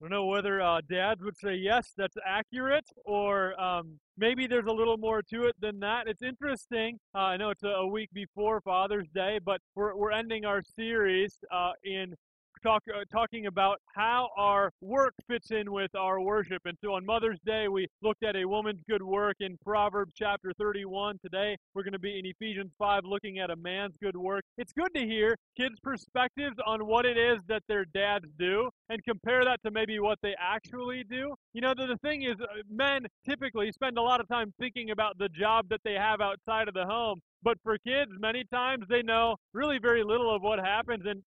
I don't know whether uh, dads would say yes, that's accurate, or um, maybe there's a little more to it than that. It's interesting. Uh, I know it's a, a, week before Father's Day, but we're, we're ending our series uh, in talk, uh, talking about how our work fits in with our worship. And so on Mother's Day, we looked at a woman's good work in Proverbs chapter 31. Today, we're going to be in Ephesians 5 looking at a man's good work. It's good to hear kids' perspectives on what it is that their dads do and compare that to maybe what they actually do. You know, the, the thing is, uh, men typically spend a lot of time thinking about the job that they have outside of the home. But for kids, many times they know really very little of what happens. And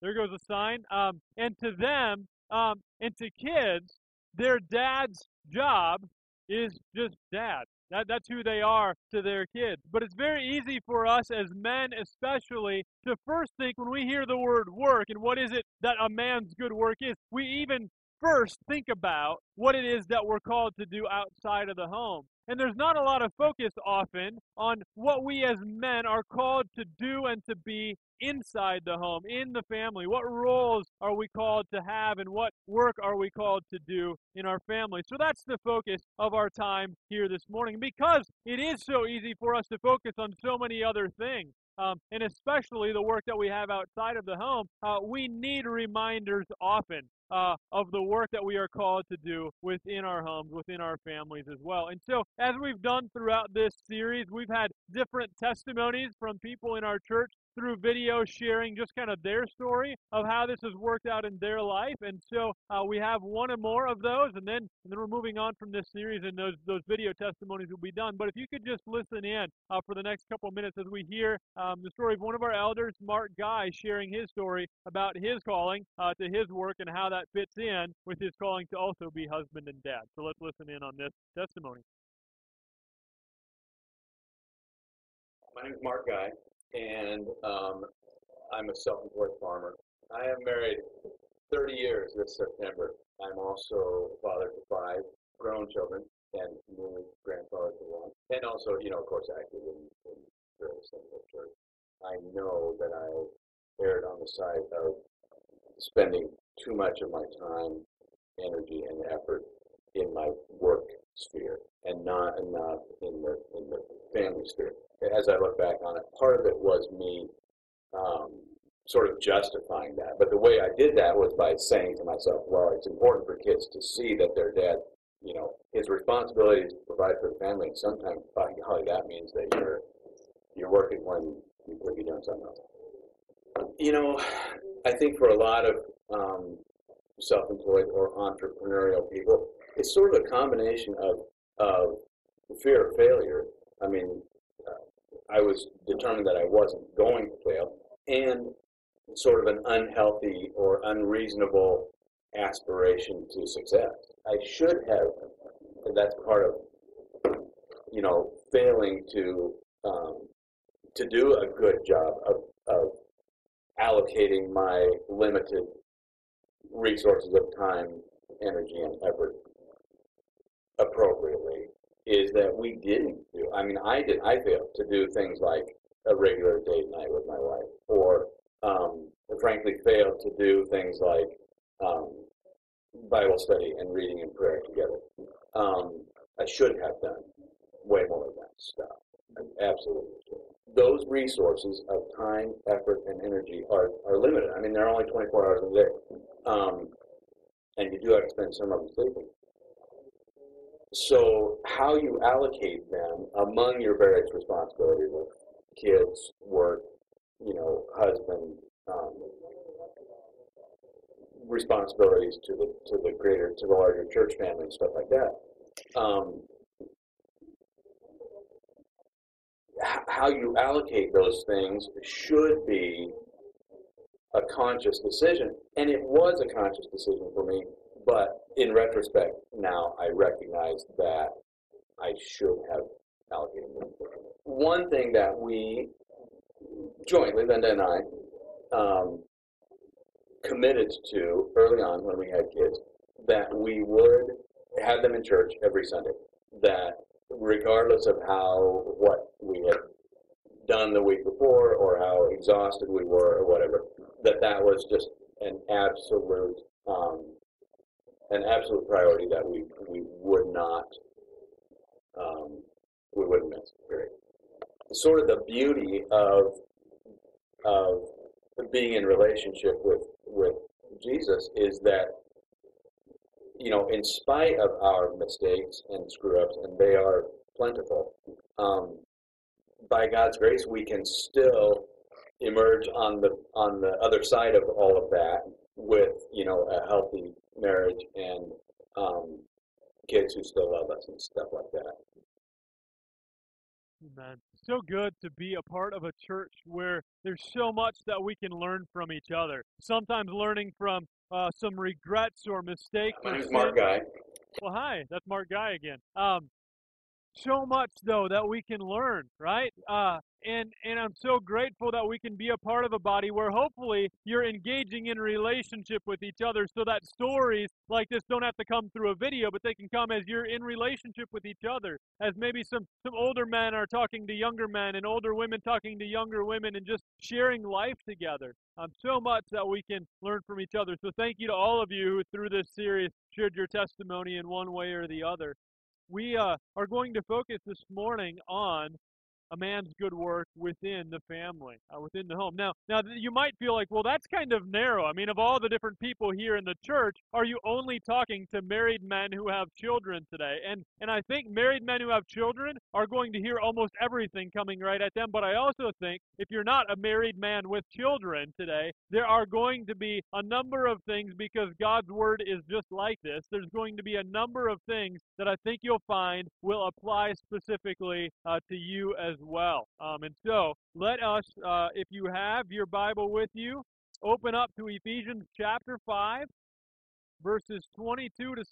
there goes a sign. Um, and to them, um, and to kids, their dad's job is just dad. That, that's who they are to their kids. But it's very easy for us as men, especially, to first think when we hear the word work and what is it that a man's good work is, we even first think about what it is that we're called to do outside of the home. And there's not a lot of focus often on what we as men are called to do and to be inside the home, in the family. What roles are we called to have and what work are we called to do in our family? So that's the focus of our time here this morning because it is so easy for us to focus on so many other things. Um, and especially the work that we have outside of the home, uh, we need reminders often uh, of the work that we are called to do within our homes, within our families as well. And so, as we've done throughout this series, we've had different testimonies from people in our church through video sharing just kind of their story of how this has worked out in their life. And so uh, we have one or more of those, and then and then we're moving on from this series, and those those video testimonies will be done. But if you could just listen in uh, for the next couple of minutes as we hear um, the story of one of our elders, Mark Guy, sharing his story about his calling uh, to his work and how that fits in with his calling to also be husband and dad. So let's listen in on this testimony. My name is Mark Guy and um, I'm a self-employed farmer. I have married 30 years this September. I'm also a father to five grown children and new grandfather to one, and also, you know, of course, active in, in various things at church. I know that I erred on the side of spending too much of my time, energy, and effort in my work sphere and not enough in the in the family sphere as I look back on it, part of it was me um, sort of justifying that. But the way I did that was by saying to myself, well, it's important for kids to see that their dad, you know, his responsibility is to provide for the family. And sometimes, by golly, that means that you're you're working when you could be doing something else. You know, I think for a lot of um, self-employed or entrepreneurial people, it's sort of a combination of of fear of failure. I mean, I was determined that I wasn't going to fail, and sort of an unhealthy or unreasonable aspiration to success. I should have, that's part of, you know, failing to um, to do a good job of, of allocating my limited resources of time, energy, and effort appropriately is that we didn't do. I mean, I did. I failed to do things like a regular date night with my wife, or um, frankly, failed to do things like um, Bible study and reading and prayer together. Um, I should have done way more of that stuff. I absolutely. Those resources of time, effort, and energy are, are limited. I mean, they're only 24 hours a day. Um, and you do have to spend some of them sleeping. So how you allocate them among your various responsibilities of kids, work, you know, husband, um, responsibilities to the to the greater to the larger church family and stuff like that. Um, how you allocate those things should be a conscious decision, and it was a conscious decision for me but in retrospect, now I recognize that I should have allocated more. One thing that we jointly, Linda and I, um, committed to early on when we had kids, that we would have them in church every Sunday. That regardless of how what we had done the week before or how exhausted we were or whatever, that that was just an absolute um, an absolute priority that we we would not um, we wouldn't miss. Period. Sort of the beauty of of being in relationship with with Jesus is that you know, in spite of our mistakes and screw ups, and they are plentiful, um, by God's grace, we can still emerge on the on the other side of all of that with you know a healthy marriage and um, kids who still love us and stuff like that. Amen. So good to be a part of a church where there's so much that we can learn from each other. Sometimes learning from uh, some regrets or mistakes. My name's Mark Guy. Well, hi, that's Mark Guy again. Um, so much though that we can learn, right? Uh, and and I'm so grateful that we can be a part of a body where hopefully you're engaging in relationship with each other, so that stories like this don't have to come through a video, but they can come as you're in relationship with each other. As maybe some some older men are talking to younger men, and older women talking to younger women, and just sharing life together. Um, so much that we can learn from each other. So thank you to all of you who through this series shared your testimony in one way or the other we uh, are going to focus this morning on a man's good work within the family, uh, within the home. Now, now you might feel like, well, that's kind of narrow. I mean, of all the different people here in the church, are you only talking to married men who have children today? And and I think married men who have children are going to hear almost everything coming right at them. But I also think if you're not a married man with children today, there are going to be a number of things because God's word is just like this. There's going to be a number of things that I think you'll find will apply specifically uh, to you as well. Um, and so let us, uh, if you have your Bible with you, open up to Ephesians chapter 5, verses 22 to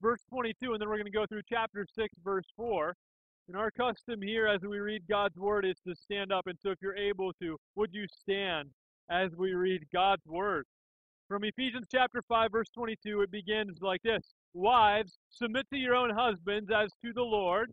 verse 22, and then we're going to go through chapter 6, verse 4. And our custom here as we read God's word is to stand up. And so if you're able to, would you stand as we read God's word? From Ephesians chapter 5, verse 22, it begins like this Wives, submit to your own husbands as to the Lord,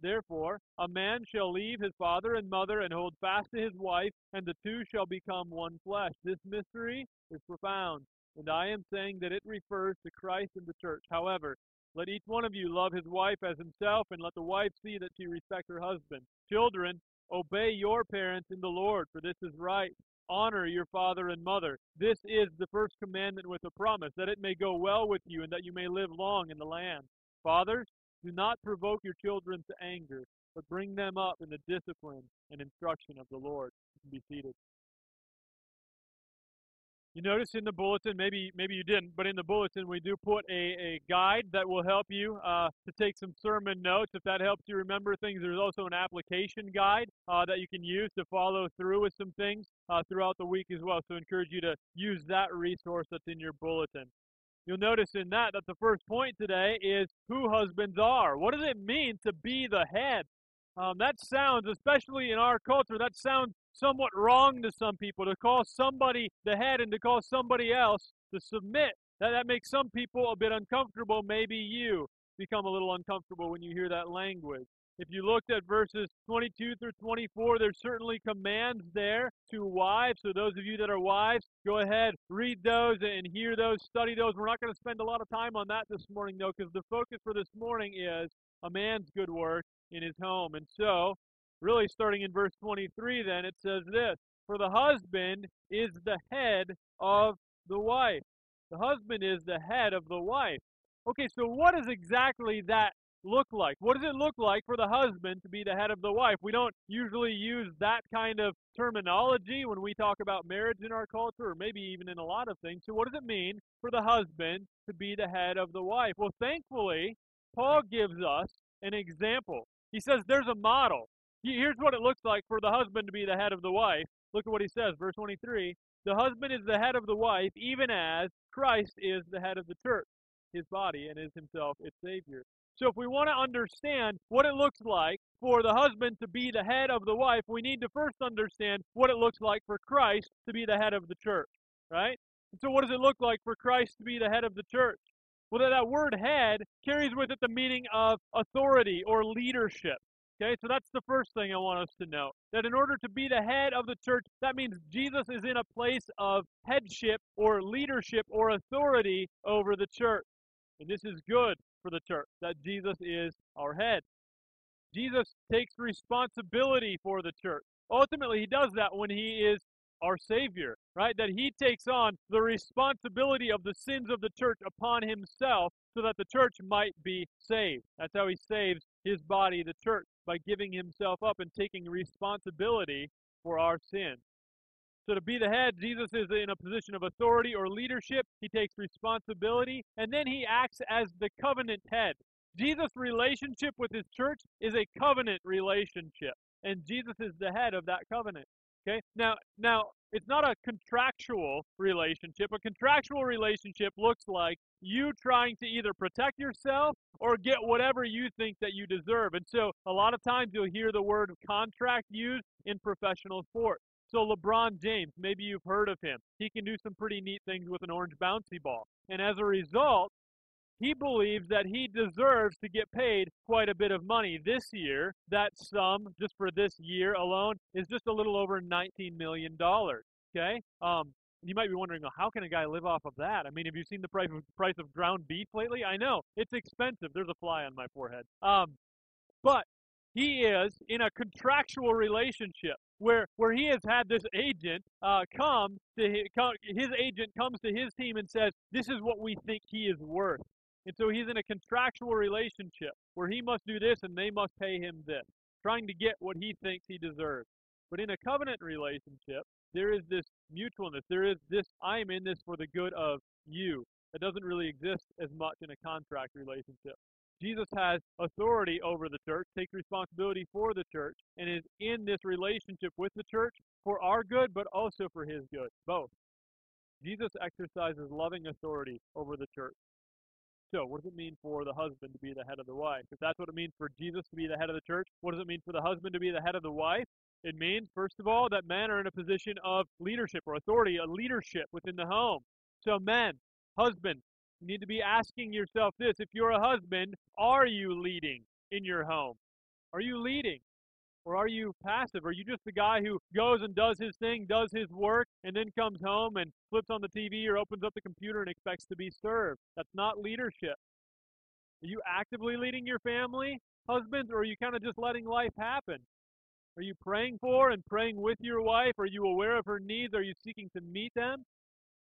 Therefore, a man shall leave his father and mother and hold fast to his wife, and the two shall become one flesh. This mystery is profound, and I am saying that it refers to Christ and the church. However, let each one of you love his wife as himself, and let the wife see that she respects her husband. Children, obey your parents in the Lord, for this is right. Honor your father and mother. This is the first commandment with a promise, that it may go well with you and that you may live long in the land. Fathers, do not provoke your children to anger, but bring them up in the discipline and instruction of the Lord. Be seated. You notice in the bulletin, maybe maybe you didn't, but in the bulletin we do put a, a guide that will help you uh, to take some sermon notes. If that helps you remember things, there's also an application guide uh, that you can use to follow through with some things uh, throughout the week as well. So I encourage you to use that resource that's in your bulletin. You'll notice in that that the first point today is who husbands are. What does it mean to be the head? Um, that sounds, especially in our culture, that sounds somewhat wrong to some people to call somebody the head and to call somebody else to submit. That, that makes some people a bit uncomfortable. Maybe you become a little uncomfortable when you hear that language. If you looked at verses 22 through 24, there's certainly commands there to wives. So, those of you that are wives, go ahead, read those and hear those, study those. We're not going to spend a lot of time on that this morning, though, because the focus for this morning is a man's good work in his home. And so, really starting in verse 23, then it says this For the husband is the head of the wife. The husband is the head of the wife. Okay, so what is exactly that look like? What does it look like for the husband to be the head of the wife? We don't usually use that kind of terminology when we talk about marriage in our culture, or maybe even in a lot of things. So, what does it mean for the husband to be the head of the wife? Well, thankfully, Paul gives us an example. He says there's a model. Here's what it looks like for the husband to be the head of the wife. Look at what he says, verse 23. The husband is the head of the wife, even as Christ is the head of the church, his body, and is himself its Savior. So, if we want to understand what it looks like for the husband to be the head of the wife, we need to first understand what it looks like for Christ to be the head of the church, right? And so, what does it look like for Christ to be the head of the church? Well, that that word head carries with it the meaning of authority or leadership. Okay, so that's the first thing I want us to know. That in order to be the head of the church, that means Jesus is in a place of headship or leadership or authority over the church. And this is good for the church, that Jesus is our head. Jesus takes responsibility for the church. Ultimately, he does that when he is our Savior, right? That he takes on the responsibility of the sins of the church upon himself so that the church might be saved. That's how he saves his body, the church by giving himself up and taking responsibility for our sin. So, to be the head, Jesus is in a position of authority or leadership. He takes responsibility, and then he acts as the covenant head. Jesus' relationship with his church is a covenant relationship, and Jesus is the head of that covenant. Okay? Now, now it's not a contractual relationship. A contractual relationship looks like you trying to either protect yourself or get whatever you think that you deserve. And so a lot of times you'll hear the word contract used in professional sports. So LeBron James, maybe you've heard of him. He can do some pretty neat things with an orange bouncy ball. And as a result, he believes that he deserves to get paid quite a bit of money. This year, that sum, just for this year alone, is just a little over $19 million. Okay? Um, you might be wondering, well, how can a guy live off of that? I mean, have you seen the price of, price of ground beef lately? I know, it's expensive. There's a fly on my forehead. Um, but he is in a contractual relationship where where he has had this agent uh, come to his, his agent comes to his team and says, "This is what we think he is worth." And so he's in a contractual relationship where he must do this and they must pay him this, trying to get what he thinks he deserves. But in a covenant relationship, there is this mutualness. There is this, I am in this for the good of you. That doesn't really exist as much in a contract relationship. Jesus has authority over the church, takes responsibility for the church, and is in this relationship with the church for our good, but also for his good, both. Jesus exercises loving authority over the church. So, what does it mean for the husband to be the head of the wife? If that's what it means for Jesus to be the head of the church, what does it mean for the husband to be the head of the wife? It means, first of all, that men are in a position of leadership or authority, a leadership within the home. So, men, husband, you need to be asking yourself this if you're a husband, are you leading in your home? Are you leading? Or are you passive? Are you just the guy who goes and does his thing, does his work, and then comes home and flips on the TV or opens up the computer and expects to be served? That's not leadership. Are you actively leading your family, husbands, or are you kind of just letting life happen? Are you praying for and praying with your wife? Are you aware of her needs? Are you seeking to meet them?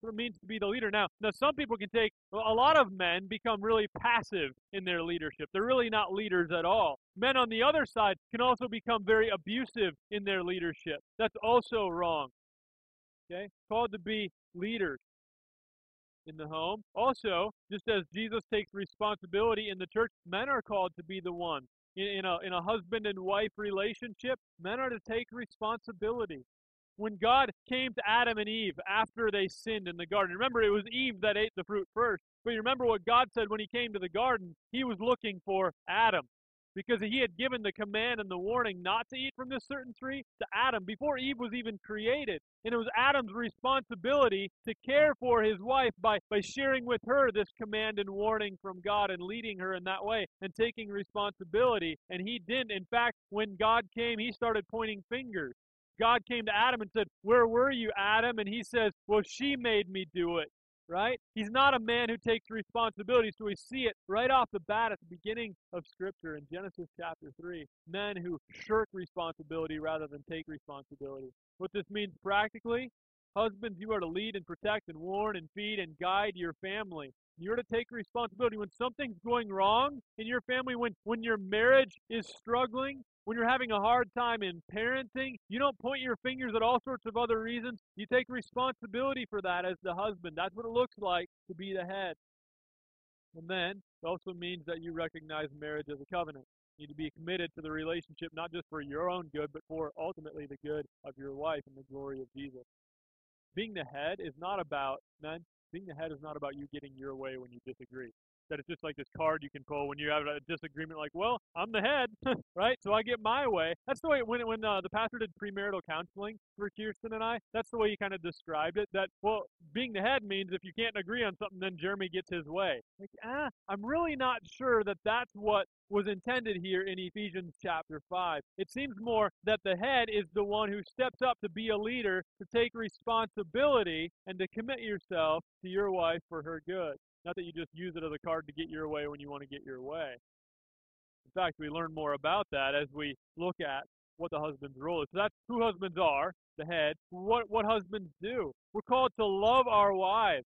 What it means to be the leader. Now, now some people can take a lot of men become really passive in their leadership. They're really not leaders at all. Men on the other side can also become very abusive in their leadership. That's also wrong. Okay? Called to be leaders in the home. Also, just as Jesus takes responsibility in the church, men are called to be the one. In, in, a, in a husband and wife relationship, men are to take responsibility when God came to Adam and Eve after they sinned in the garden. Remember, it was Eve that ate the fruit first. But you remember what God said when he came to the garden? He was looking for Adam because he had given the command and the warning not to eat from this certain tree to Adam before Eve was even created. And it was Adam's responsibility to care for his wife by, by sharing with her this command and warning from God and leading her in that way and taking responsibility. And he didn't. In fact, when God came, he started pointing fingers. God came to Adam and said, Where were you, Adam? And he says, Well, she made me do it. Right? He's not a man who takes responsibility. So we see it right off the bat at the beginning of Scripture in Genesis chapter 3. Men who shirk responsibility rather than take responsibility. What this means practically Husbands, you are to lead and protect and warn and feed and guide your family. You're to take responsibility when something's going wrong in your family, when, when your marriage is struggling, when you're having a hard time in parenting. You don't point your fingers at all sorts of other reasons. You take responsibility for that as the husband. That's what it looks like to be the head. And then it also means that you recognize marriage as a covenant. You need to be committed to the relationship, not just for your own good, but for ultimately the good of your wife and the glory of Jesus. Being the head is not about, men, being the head is not about you getting your way when you disagree. That it's just like this card you can pull when you have a disagreement, like, well, I'm the head, right? So I get my way. That's the way when when uh, the pastor did premarital counseling for Kirsten and I. That's the way he kind of described it. That well, being the head means if you can't agree on something, then Jeremy gets his way. Like, ah, I'm really not sure that that's what was intended here in Ephesians chapter 5. It seems more that the head is the one who steps up to be a leader, to take responsibility, and to commit yourself to your wife for her good. Not that you just use it as a card to get your way when you want to get your way. In fact, we learn more about that as we look at what the husband's role is. So that's who husbands are, the head. What what husbands do. We're called to love our wives.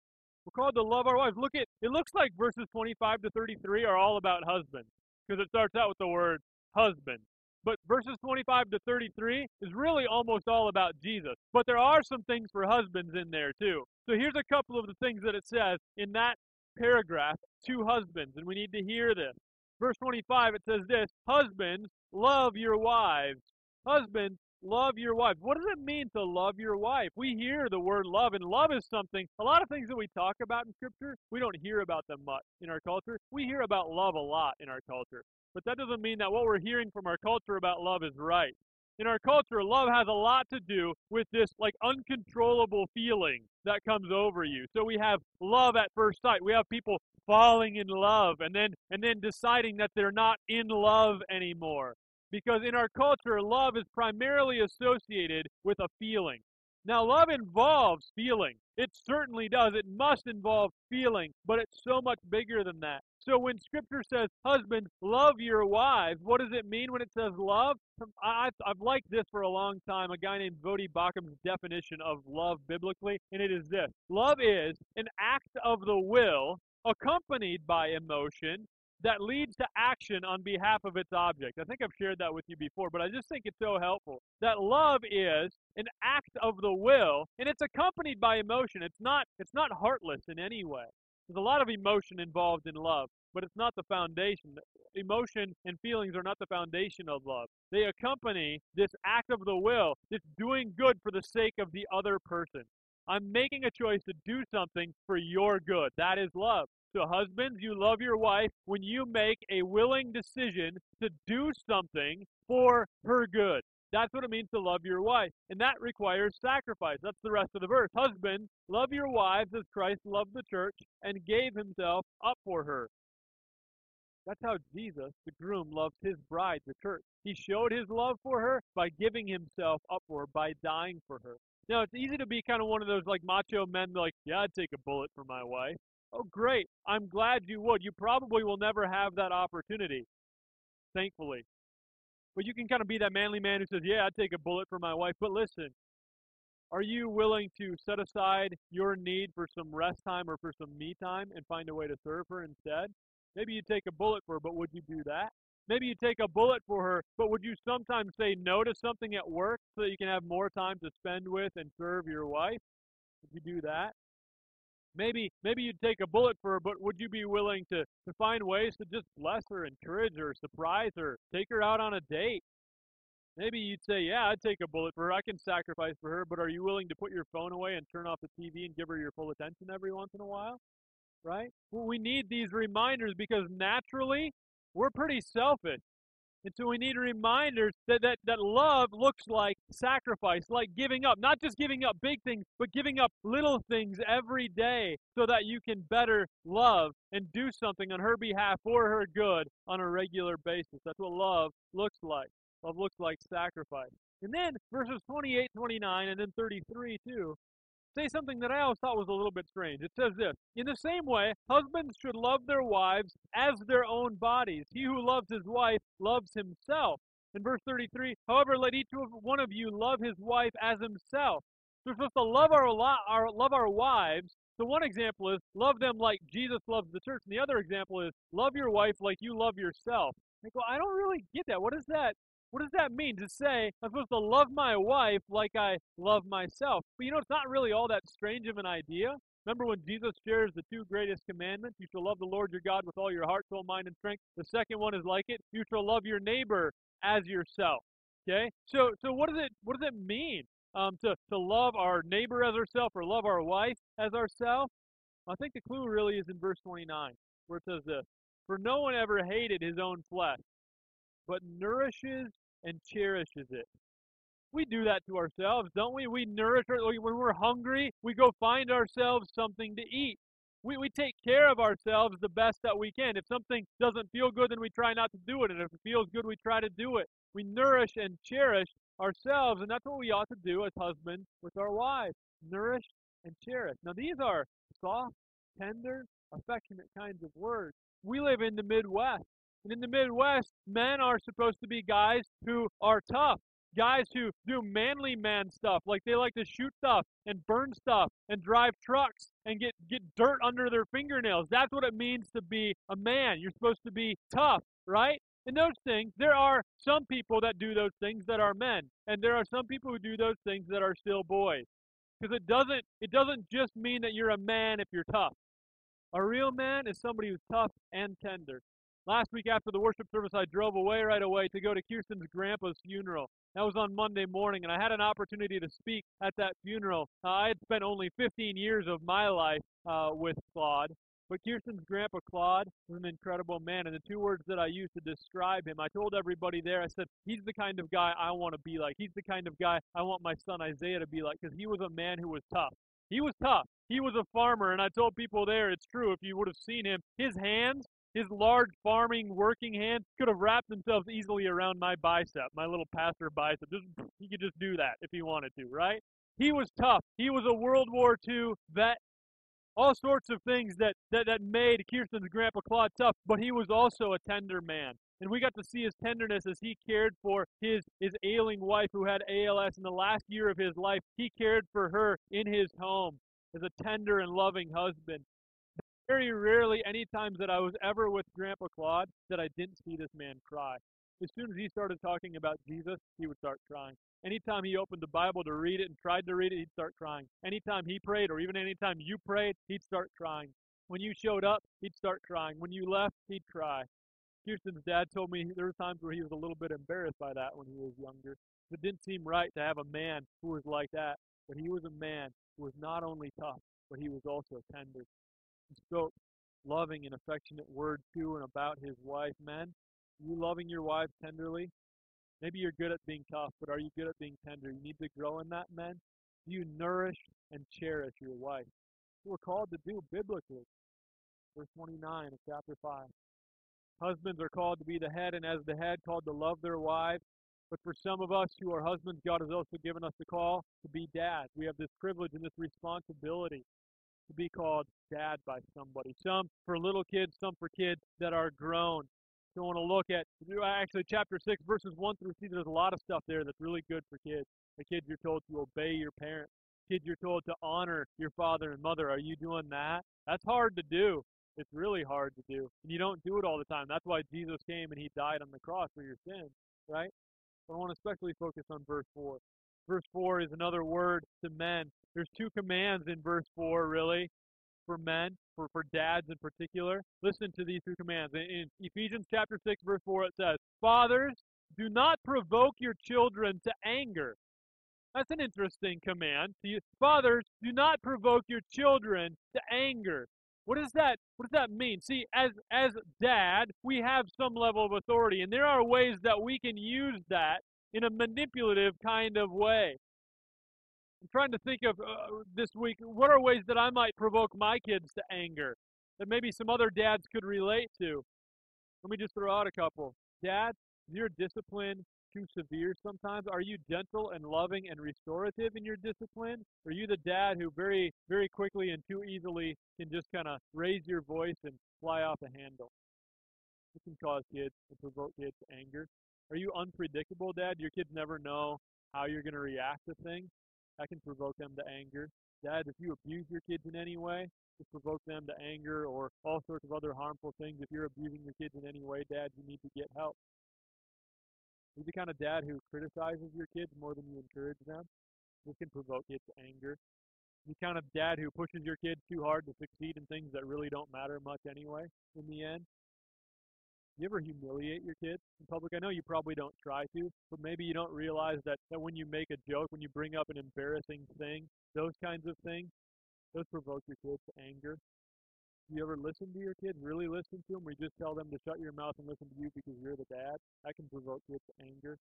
We're called to love our wives. Look at it looks like verses 25 to 33 are all about husbands because it starts out with the word husband. But verses 25 to 33 is really almost all about Jesus. But there are some things for husbands in there too. So here's a couple of the things that it says in that paragraph to husbands, and we need to hear this. Verse 25, it says this Husbands, love your wives. Husbands, love your wife. What does it mean to love your wife? We hear the word love, and love is something, a lot of things that we talk about in Scripture, we don't hear about them much in our culture. We hear about love a lot in our culture. But that doesn't mean that what we're hearing from our culture about love is right. In our culture, love has a lot to do with this like uncontrollable feeling that comes over you. So we have love at first sight. We have people falling in love and then and then deciding that they're not in love anymore. Because in our culture, love is primarily associated with a feeling. Now, love involves feeling. It certainly does. It must involve feeling, but it's so much bigger than that. So when Scripture says, husbands, love your wives, what does it mean when it says love? I, have liked this for a long time, a guy named Voddie Baucham's definition of love biblically, and it is this Love is an act of the will accompanied by emotion that leads to action on behalf of its object. I think I've shared that with you before, but I just think it's so helpful. That love is an act of the will, and it's accompanied by emotion. It's not it's not heartless in any way. There's a lot of emotion involved in love, but it's not the foundation. Emotion and feelings are not the foundation of love. They accompany this act of the will, this doing good for the sake of the other person. I'm making a choice to do something for your good. That is love. So, husbands, you love your wife when you make a willing decision to do something for her good. That's what it means to love your wife. And that requires sacrifice. That's the rest of the verse. Husbands, love your wives as Christ loved the church and gave himself up for her. That's how Jesus, the groom, loves his bride, the church. He showed his love for her by giving himself up for her, by dying for her. Now, it's easy to be kind of one of those like macho men, like, yeah, I'd take a bullet for my wife. Oh, great. I'm glad you would. You probably will never have that opportunity, thankfully. But you can kind of be that manly man who says, Yeah, I'd take a bullet for my wife. But listen, are you willing to set aside your need for some rest time or for some me time and find a way to serve her instead? Maybe you take a bullet for her, but would you do that? Maybe you take a bullet for her, but would you sometimes say no to something at work so that you can have more time to spend with and serve your wife? Would you do that? Maybe maybe you'd take a bullet for her, but would you be willing to, to find ways to just bless her, encourage her, surprise her, take her out on a date? Maybe you'd say, Yeah, I'd take a bullet for her. I can sacrifice for her, but are you willing to put your phone away and turn off the TV and give her your full attention every once in a while? Right? Well, we need these reminders because naturally we're pretty selfish. And so we need reminders that, that, that love looks like sacrifice, like giving up. Not just giving up big things, but giving up little things every day so that you can better love and do something on her behalf for her good on a regular basis. That's what love looks like. Love looks like sacrifice. And then verses 28, 29, and then 33 too say something that I always thought was a little bit strange. It says this In the same way, husbands should love their wives as their own bodies. He who loves his wife loves himself. In verse 33, however, let each one of you love his wife as himself. So we're supposed to love our, our love our wives. So one example is love them like Jesus loves the church, and the other example is love your wife like you love yourself. I go, I don't really get that. What does that what does that mean to say I'm supposed to love my wife like I love myself? But you know, it's not really all that strange of an idea. Remember when Jesus shares the two greatest commandments? You shall love the Lord your God with all your heart, soul, mind, and strength. The second one is like it. You shall love your neighbor as yourself. Okay? So so what does it what does it mean? Um, to, to love our neighbor as ourselves or love our wife as ourselves? I think the clue really is in verse 29, where it says this For no one ever hated his own flesh, but nourishes and cherishes it. We do that to ourselves, don't we? We nourish our, when we're hungry, we go find ourselves something to eat. We, we take care of ourselves the best that we can. If something doesn't feel good, then we try not to do it. And if it feels good, we try to do it. We nourish and cherish ourselves, and that's what we ought to do as husbands with our wives. Nourish and cherish. Now, these are soft, tender, affectionate kinds of words. We live in the Midwest. And in the Midwest, men are supposed to be guys who are tough, guys who do manly man stuff, like they like to shoot stuff and burn stuff and drive trucks and get, get dirt under their fingernails. That's what it means to be a man. You're supposed to be tough, right? And those things, there are some people that do those things that are men, and there are some people who do those things that are still boys. Because it doesn't it doesn't just mean that you're a man if you're tough. A real man is somebody who's tough and tender. Last week after the worship service, I drove away right away to go to Kirsten's grandpa's funeral. That was on Monday morning, and I had an opportunity to speak at that funeral. Uh, I had spent only 15 years of my life uh, with Claude, but Kirsten's grandpa Claude was an incredible man, and the two words that I used to describe him, I told everybody there, I said, he's the kind of guy I want to be like. He's the kind of guy I want my son Isaiah to be like, because he was a man who was tough. He was tough. He was a farmer, and I told people there, it's true, if you would have seen him, his hands his large farming working hands could have wrapped themselves easily around my bicep, my little pastor bicep. Just, he could just do that if he wanted to, right? He was tough. He was a World War II vet. All sorts of things that, that, that made Kirsten's grandpa Claude tough, but he was also a tender man. And we got to see his tenderness as he cared for his, his ailing wife who had ALS in the last year of his life. He cared for her in his home as a tender and loving husband very rarely, any times that I was ever with Grandpa Claude, that I didn't see this man cry. As soon as he started talking about Jesus, he would start crying. Anytime he opened the Bible to read it and tried to read it, he'd start crying. Anytime he prayed, or even anytime you prayed, he'd start crying. When you showed up, he'd start crying. When you left, he'd cry. Kirsten's dad told me there were times where he was a little bit embarrassed by that when he was younger. It didn't seem right to have a man who was like that, but he was a man who was not only tough, but he was also tender. Spoke loving and affectionate words to and about his wife. Men, you loving your wife tenderly? Maybe you're good at being tough, but are you good at being tender? You need to grow in that, men. Do you nourish and cherish your wife? we're called to do biblically. Verse 29 of chapter 5. Husbands are called to be the head, and as the head, called to love their wives. But for some of us who are husbands, God has also given us the call to be dads. We have this privilege and this responsibility to be called dad by somebody. Some for little kids, some for kids that are grown. So I want to look at actually chapter 6, verses 1 through 3. There's a lot of stuff there that's really good for kids. The kids, you're told to obey your parents. Kids, you're told to honor your father and mother. Are you doing that? That's hard to do. It's really hard to do. And you don't do it all the time. That's why Jesus came and he died on the cross for your sins, right? But I want to especially focus on verse 4. Verse 4 is another word to men. There's two commands in verse 4, really, for men, for, for dads in particular. Listen to these two commands. In, in Ephesians chapter 6, verse 4, it says, Fathers, do not provoke your children to anger. That's an interesting command. Fathers, do not provoke your children to anger. What does that what does that mean? See, as as dad, we have some level of authority, and there are ways that we can use that in a manipulative kind of way. I'm trying to think of uh, this week what are ways that I might provoke my kids to anger that maybe some other dads could relate to. Let me just throw out a couple. Dad, is your discipline too severe sometimes? Are you gentle and loving and restorative in your discipline? Are you the dad who very, very quickly and too easily can just kind of raise your voice and fly off the handle? It can cause kids and provoke kids to anger. Are you unpredictable, Dad? Your kids never know how you're going to react to things. That can provoke them to anger. Dad, if you abuse your kids in any way, to provoke them to anger or all sorts of other harmful things. If you're abusing your kids in any way, dad, you need to get help. Be the kind of dad who criticizes your kids more than you encourage them. This can provoke kids to anger. The kind of dad who pushes your kids too hard to succeed in things that really don't matter much anyway in the end. You ever humiliate your kids in public? I know you probably don't try to, but maybe you don't realize that, that when you make a joke, when you bring up an embarrassing thing, those kinds of things, those provoke your kids to anger. Do you ever listen to your kids? Really listen to them? Or you just tell them to shut your mouth and listen to you because you're the dad? That can provoke kids to anger.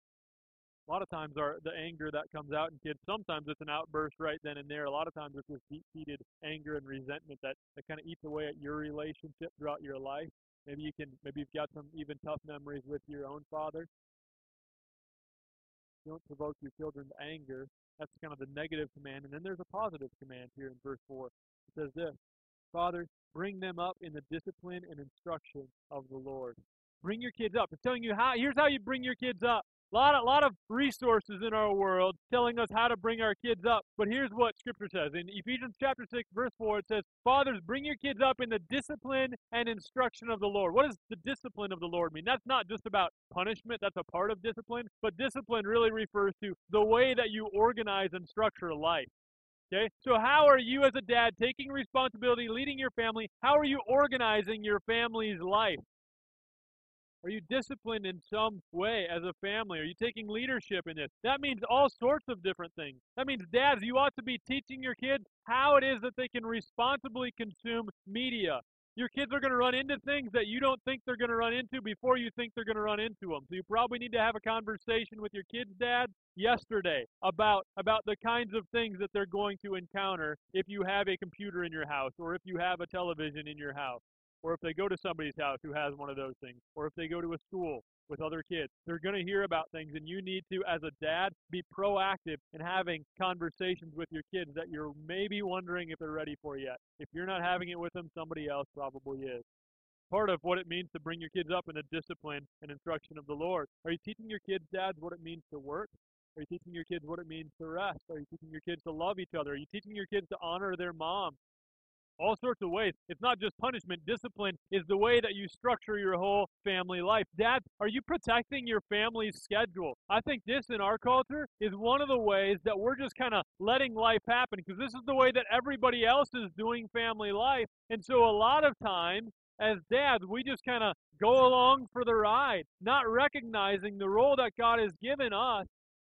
A lot of times, our the anger that comes out in kids, sometimes it's an outburst right then and there. A lot of times, it's this deep-seated anger and resentment that, that kind of eats away at your relationship throughout your life. Maybe you can, maybe you've got some even tough memories with your own father. Don't provoke your children to anger. That's kind of the negative command. And then there's a positive command here in verse 4. It says this Father, bring them up in the discipline and instruction of the Lord. Bring your kids up. It's telling you how, here's how you bring your kids up. A lot, a lot of resources in our world telling us how to bring our kids up. But here's what Scripture says. In Ephesians chapter 6, verse 4, it says, Fathers, bring your kids up in the discipline and instruction of the Lord. What does the discipline of the Lord mean? That's not just about punishment, that's a part of discipline. But discipline really refers to the way that you organize and structure life. Okay? So, how are you as a dad taking responsibility, leading your family? How are you organizing your family's life? Are you disciplined in some way as a family? Are you taking leadership in this? That means all sorts of different things. That means, dads, you ought to be teaching your kids how it is that they can responsibly consume media. Your kids are going to run into things that you don't think they're going to run into before you think they're going to run into them. So you probably need to have a conversation with your kids' dad yesterday about about the kinds of things that they're going to encounter if you have a computer in your house or if you have a television in your house or if they go to somebody's house who has one of those things, or if they go to a school with other kids, they're going to hear about things, and you need to, as a dad, be proactive in having conversations with your kids that you're maybe wondering if they're ready for yet. If you're not having it with them, somebody else probably is. Part of what it means to bring your kids up in the discipline and instruction of the Lord. Are you teaching your kids, dads, what it means to work? Are you teaching your kids what it means to rest? Are you teaching your kids to love each other? Are you teaching your kids to honor their mom all sorts of ways. It's not just punishment. Discipline is the way that you structure your whole family life. Dad, are you protecting your family's schedule? I think this in our culture is one of the ways that we're just kind of letting life happen because this is the way that everybody else is doing family life. And so a lot of times, as dads, we just kind of go along for the ride, not recognizing the role that God has given us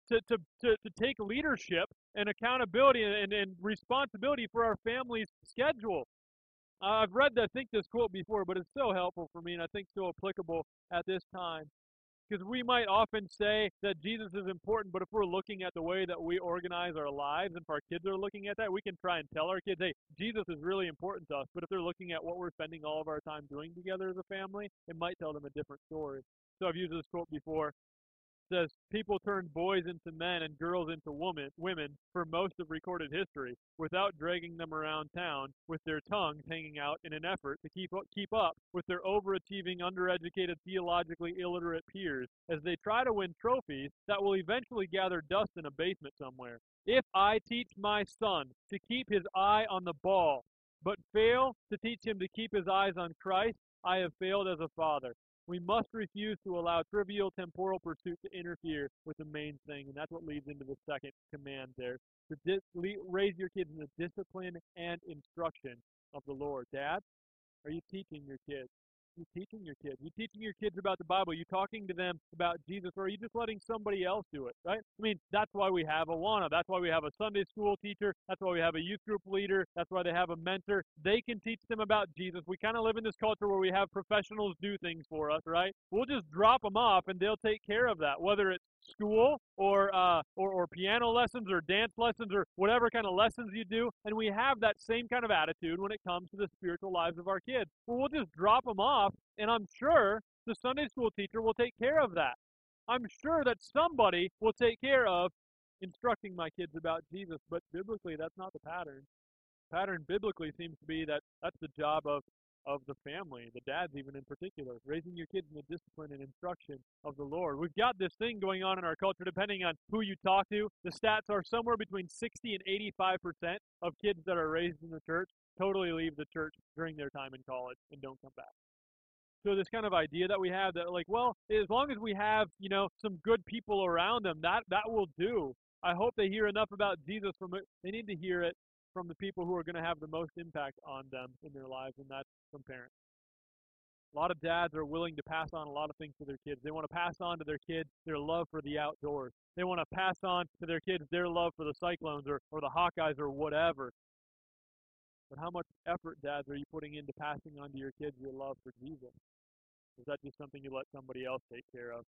to, to, to, to take leadership and accountability and, and responsibility for our family's schedule. Uh, I've read, I think, this quote before, but it's so helpful for me and I think so applicable at this time. Because we might often say that Jesus is important, but if we're looking at the way that we organize our lives, and if our kids are looking at that, we can try and tell our kids, hey, Jesus is really important to us. But if they're looking at what we're spending all of our time doing together as a family, it might tell them a different story. So I've used this quote before says people turned boys into men and girls into woman, women for most of recorded history without dragging them around town with their tongues hanging out in an effort to keep keep up with their overachieving, undereducated, theologically illiterate peers as they try to win trophies that will eventually gather dust in a basement somewhere. If I teach my son to keep his eye on the ball, but fail to teach him to keep his eyes on Christ, I have failed as a father. We must refuse to allow trivial temporal pursuit to interfere with the main thing, and that's what leads into the second command there. To dis- raise your kids in the discipline and instruction of the Lord. Dad, are you teaching your kids? You teaching your kids? you teaching your kids about the Bible? you talking to them about Jesus? Or are you just letting somebody else do it, right? I mean, that's why we have Awana. That's why we have a Sunday school teacher. That's why we have a youth group leader. That's why they have a mentor. They can teach them about Jesus. We kind of live in this culture where we have professionals do things for us, right? We'll just drop them off and they'll take care of that, whether it's school or, uh, or or piano lessons or dance lessons or whatever kind of lessons you do, and we have that same kind of attitude when it comes to the spiritual lives of our kids. Well, we'll just drop them off, and I'm sure the Sunday school teacher will take care of that. I'm sure that somebody will take care of instructing my kids about Jesus, but biblically that's not the pattern. Pattern biblically seems to be that that's the job of of the family, the dads even in particular, raising your kids in the discipline and instruction of the Lord. We've got this thing going on in our culture, depending on who you talk to. The stats are somewhere between 60 and 85 percent of kids that are raised in the church totally leave the church during their time in college and don't come back. So this kind of idea that we have that like, well, as long as we have, you know, some good people around them, that that will do. I hope they hear enough about Jesus from it. They need to hear it from the people who are going to have the most impact on them in their lives, and that's from parents. A lot of dads are willing to pass on a lot of things to their kids. They want to pass on to their kids their love for the outdoors. They want to pass on to their kids their love for the Cyclones or, or the Hawkeyes or whatever. But how much effort, dads, are you putting into passing on to your kids your love for Jesus? Is that just something you let somebody else take care of?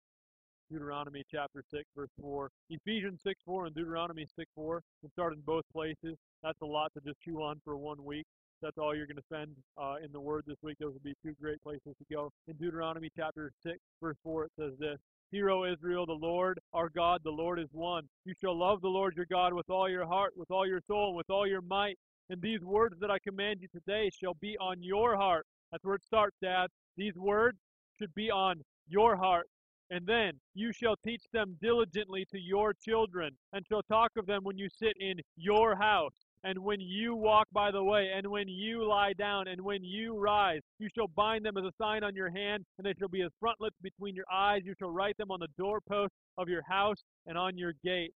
Deuteronomy chapter 6, verse 4. Ephesians 6, 4 and Deuteronomy 6, 4 can start in both places. That's a lot to just chew on for one week. That's all you're going to spend uh, in the Word this week. Those would be two great places to go. In Deuteronomy chapter 6, verse 4, it says this Hear, O Israel, the Lord our God, the Lord is one. You shall love the Lord your God with all your heart, with all your soul, and with all your might. And these words that I command you today shall be on your heart. That's where it starts, Dad. These words should be on your heart. And then you shall teach them diligently to your children, and shall talk of them when you sit in your house, and when you walk by the way, and when you lie down, and when you rise. You shall bind them as a sign on your hand, and they shall be as frontlets between your eyes. You shall write them on the doorpost of your house and on your gate.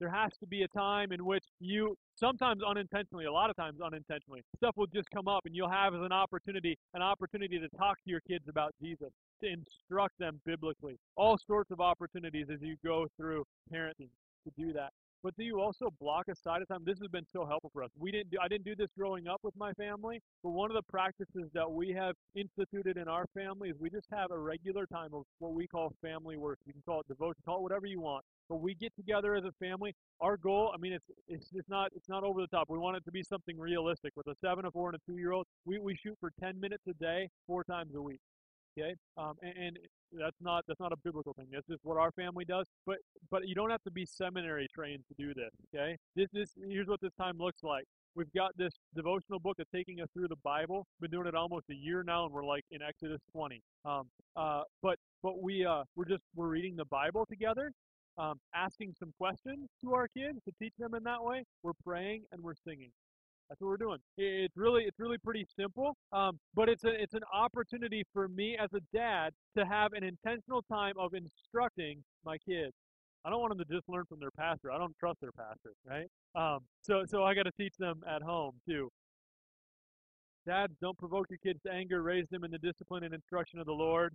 There has to be a time in which you, sometimes unintentionally, a lot of times unintentionally, stuff will just come up and you'll have as an opportunity, an opportunity to talk to your kids about Jesus, to instruct them biblically. All sorts of opportunities as you go through parenting to do that. But do you also block aside a time? This has been so helpful for us. We didn't do I didn't do this growing up with my family, but one of the practices that we have instituted in our family is we just have a regular time of what we call family work. You can call it devotion, call it whatever you want. But we get together as a family. Our goal, I mean, it's it's just not it's not over the top. We want it to be something realistic. With a seven, a four, and a two year old, we, we shoot for ten minutes a day, four times a week. Okay, um, and, and that's not that's not a biblical thing. That's just what our family does. But but you don't have to be seminary trained to do this. Okay, this this here's what this time looks like. We've got this devotional book that's taking us through the Bible. Been doing it almost a year now, and we're like in Exodus 20. Um, uh, but but we uh, we're just we're reading the Bible together, um, asking some questions to our kids to teach them in that way. We're praying and we're singing. That's what we're doing. It's really it's really pretty simple, um, but it's a it's an opportunity for me as a dad to have an intentional time of instructing my kids. I don't want them to just learn from their pastor. I don't trust their pastor, right? Um, so so I got to teach them at home too. Dads, don't provoke your kids to anger. Raise them in the discipline and instruction of the Lord.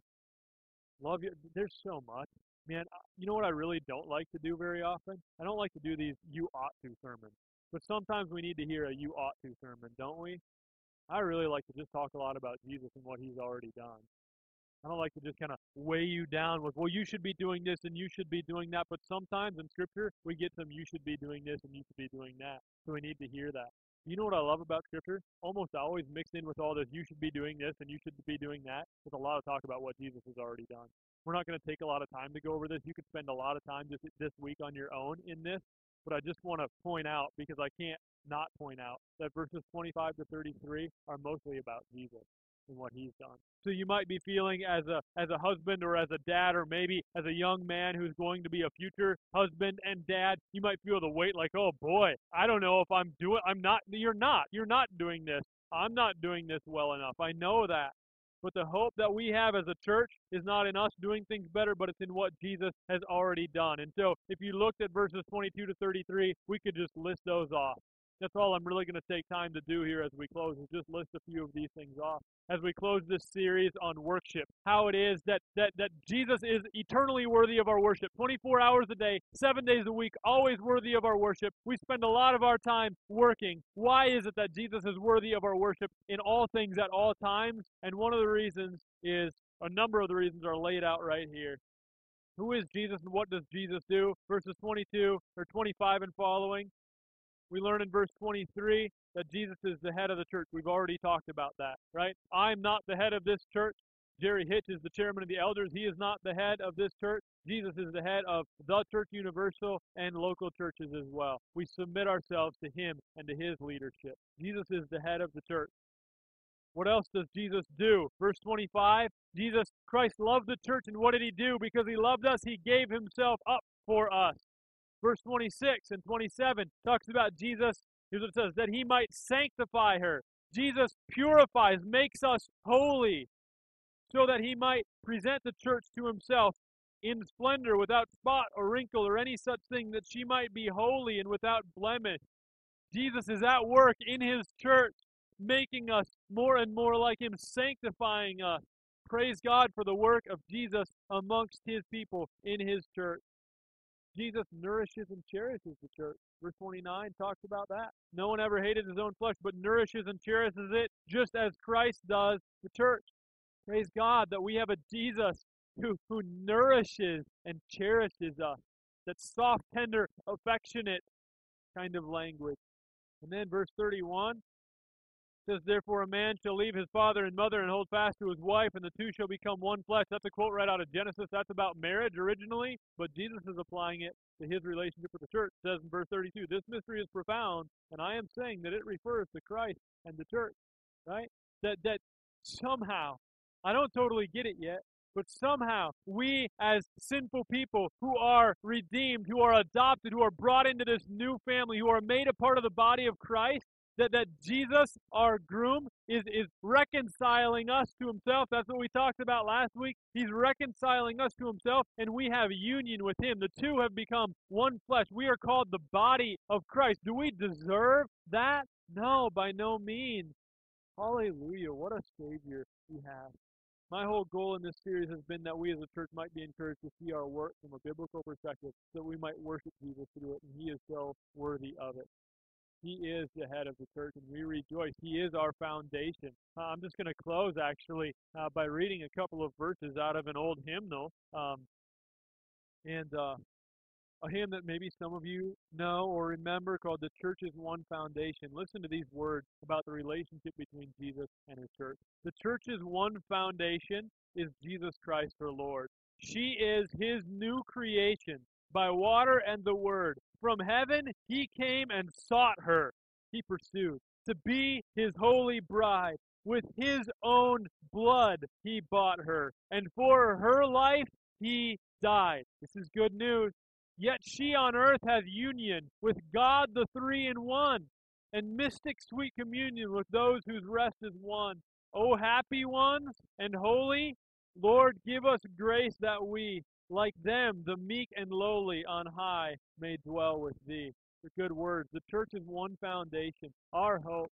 Love you. There's so much. Man, you know what I really don't like to do very often? I don't like to do these you ought to sermons. But sometimes we need to hear a you ought to sermon, don't we? I really like to just talk a lot about Jesus and what he's already done. I don't like to just kind of weigh you down with, well, you should be doing this and you should be doing that. But sometimes in Scripture, we get some, you should be doing this and you should be doing that. So we need to hear that. You know what I love about Scripture? Almost always mixed in with all this, you should be doing this and you should be doing that, with a lot of talk about what Jesus has already done. We're not going to take a lot of time to go over this. You could spend a lot of time just this week on your own in this, but I just want to point out, because I can't not point out, that verses 25 to 33 are mostly about Jesus and what he's done. So you might be feeling as a as a husband or as a dad or maybe as a young man who's going to be a future husband and dad, you might feel the weight like, "Oh boy, I don't know if I'm doing I'm not you're not. You're not doing this. I'm not doing this well enough. I know that. But the hope that we have as a church is not in us doing things better, but it's in what Jesus has already done. And so if you looked at verses 22 to 33, we could just list those off. That's all I'm really going to take time to do here as we close is just list a few of these things off. As we close this series on worship, how it is that, that, that Jesus is eternally worthy of our worship. 24 hours a day, seven days a week, always worthy of our worship. We spend a lot of our time working. Why is it that Jesus is worthy of our worship in all things at all times? And one of the reasons is, a number of the reasons are laid out right here. Who is Jesus and what does Jesus do? Verses 22 or 25 and following. We learn in verse 23 that Jesus is the head of the church. We've already talked about that, right? I'm not the head of this church. Jerry Hitch is the chairman of the elders. He is not the head of this church. Jesus is the head of the church universal and local churches as well. We submit ourselves to him and to his leadership. Jesus is the head of the church. What else does Jesus do? Verse 25 Jesus Christ loved the church, and what did he do? Because he loved us, he gave himself up for us. Verse 26 and 27 talks about Jesus, here's what it says, that he might sanctify her. Jesus purifies, makes us holy, so that he might present the church to himself in splendor, without spot or wrinkle or any such thing, that she might be holy and without blemish. Jesus is at work in his church, making us more and more like him, sanctifying us. Praise God for the work of Jesus amongst his people in his church. Jesus nourishes and cherishes the church. Verse 29 talks about that. No one ever hated his own flesh, but nourishes and cherishes it just as Christ does the church. Praise God that we have a Jesus who, who nourishes and cherishes us. That soft, tender, affectionate kind of language. And then verse 31 says, Therefore a man shall leave his father and mother and hold fast to his wife, and the two shall become one flesh. That's a quote right out of Genesis. That's about marriage originally, but Jesus is applying it to his relationship with the church. It says in verse 32, This mystery is profound, and I am saying that it refers to Christ and the church. Right? That that somehow, I don't totally get it yet, but somehow we as sinful people who are redeemed, who are adopted, who are brought into this new family, who are made a part of the body of Christ, that, that Jesus, our groom, is, is reconciling us to himself. That's what we talked about last week. He's reconciling us to himself, and we have union with him. The two have become one flesh. We are called the body of Christ. Do we deserve that? No, by no means. Hallelujah. What a Savior we have. My whole goal in this series has been that we as a church might be encouraged to see our work from a biblical perspective, so that we might worship Jesus through it, and He is so worthy of it. He is the head of the church, and we rejoice. He is our foundation. Uh, I'm just going to close, actually, uh, by reading a couple of verses out of an old hymnal. Um, and uh, a hymn that maybe some of you know or remember called The Church's One Foundation. Listen to these words about the relationship between Jesus and his church. The church's one foundation is Jesus Christ our Lord. She is his new creation by water and the word. From heaven he came and sought her. He pursued to be his holy bride. With his own blood he bought her, and for her life he died. This is good news. Yet she on earth hath union with God the three in one, and mystic sweet communion with those whose rest is won. O happy ones and holy, Lord, give us grace that we, like them, the meek and lowly on high, may dwell with thee. The good words. The church is one foundation. Our hope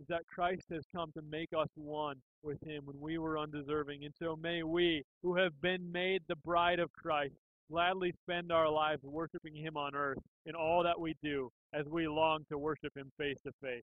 is that Christ has come to make us one with him when we were undeserving. And so may we, who have been made the bride of Christ, gladly spend our lives worshiping Him on earth in all that we do as we long to worship Him face to face.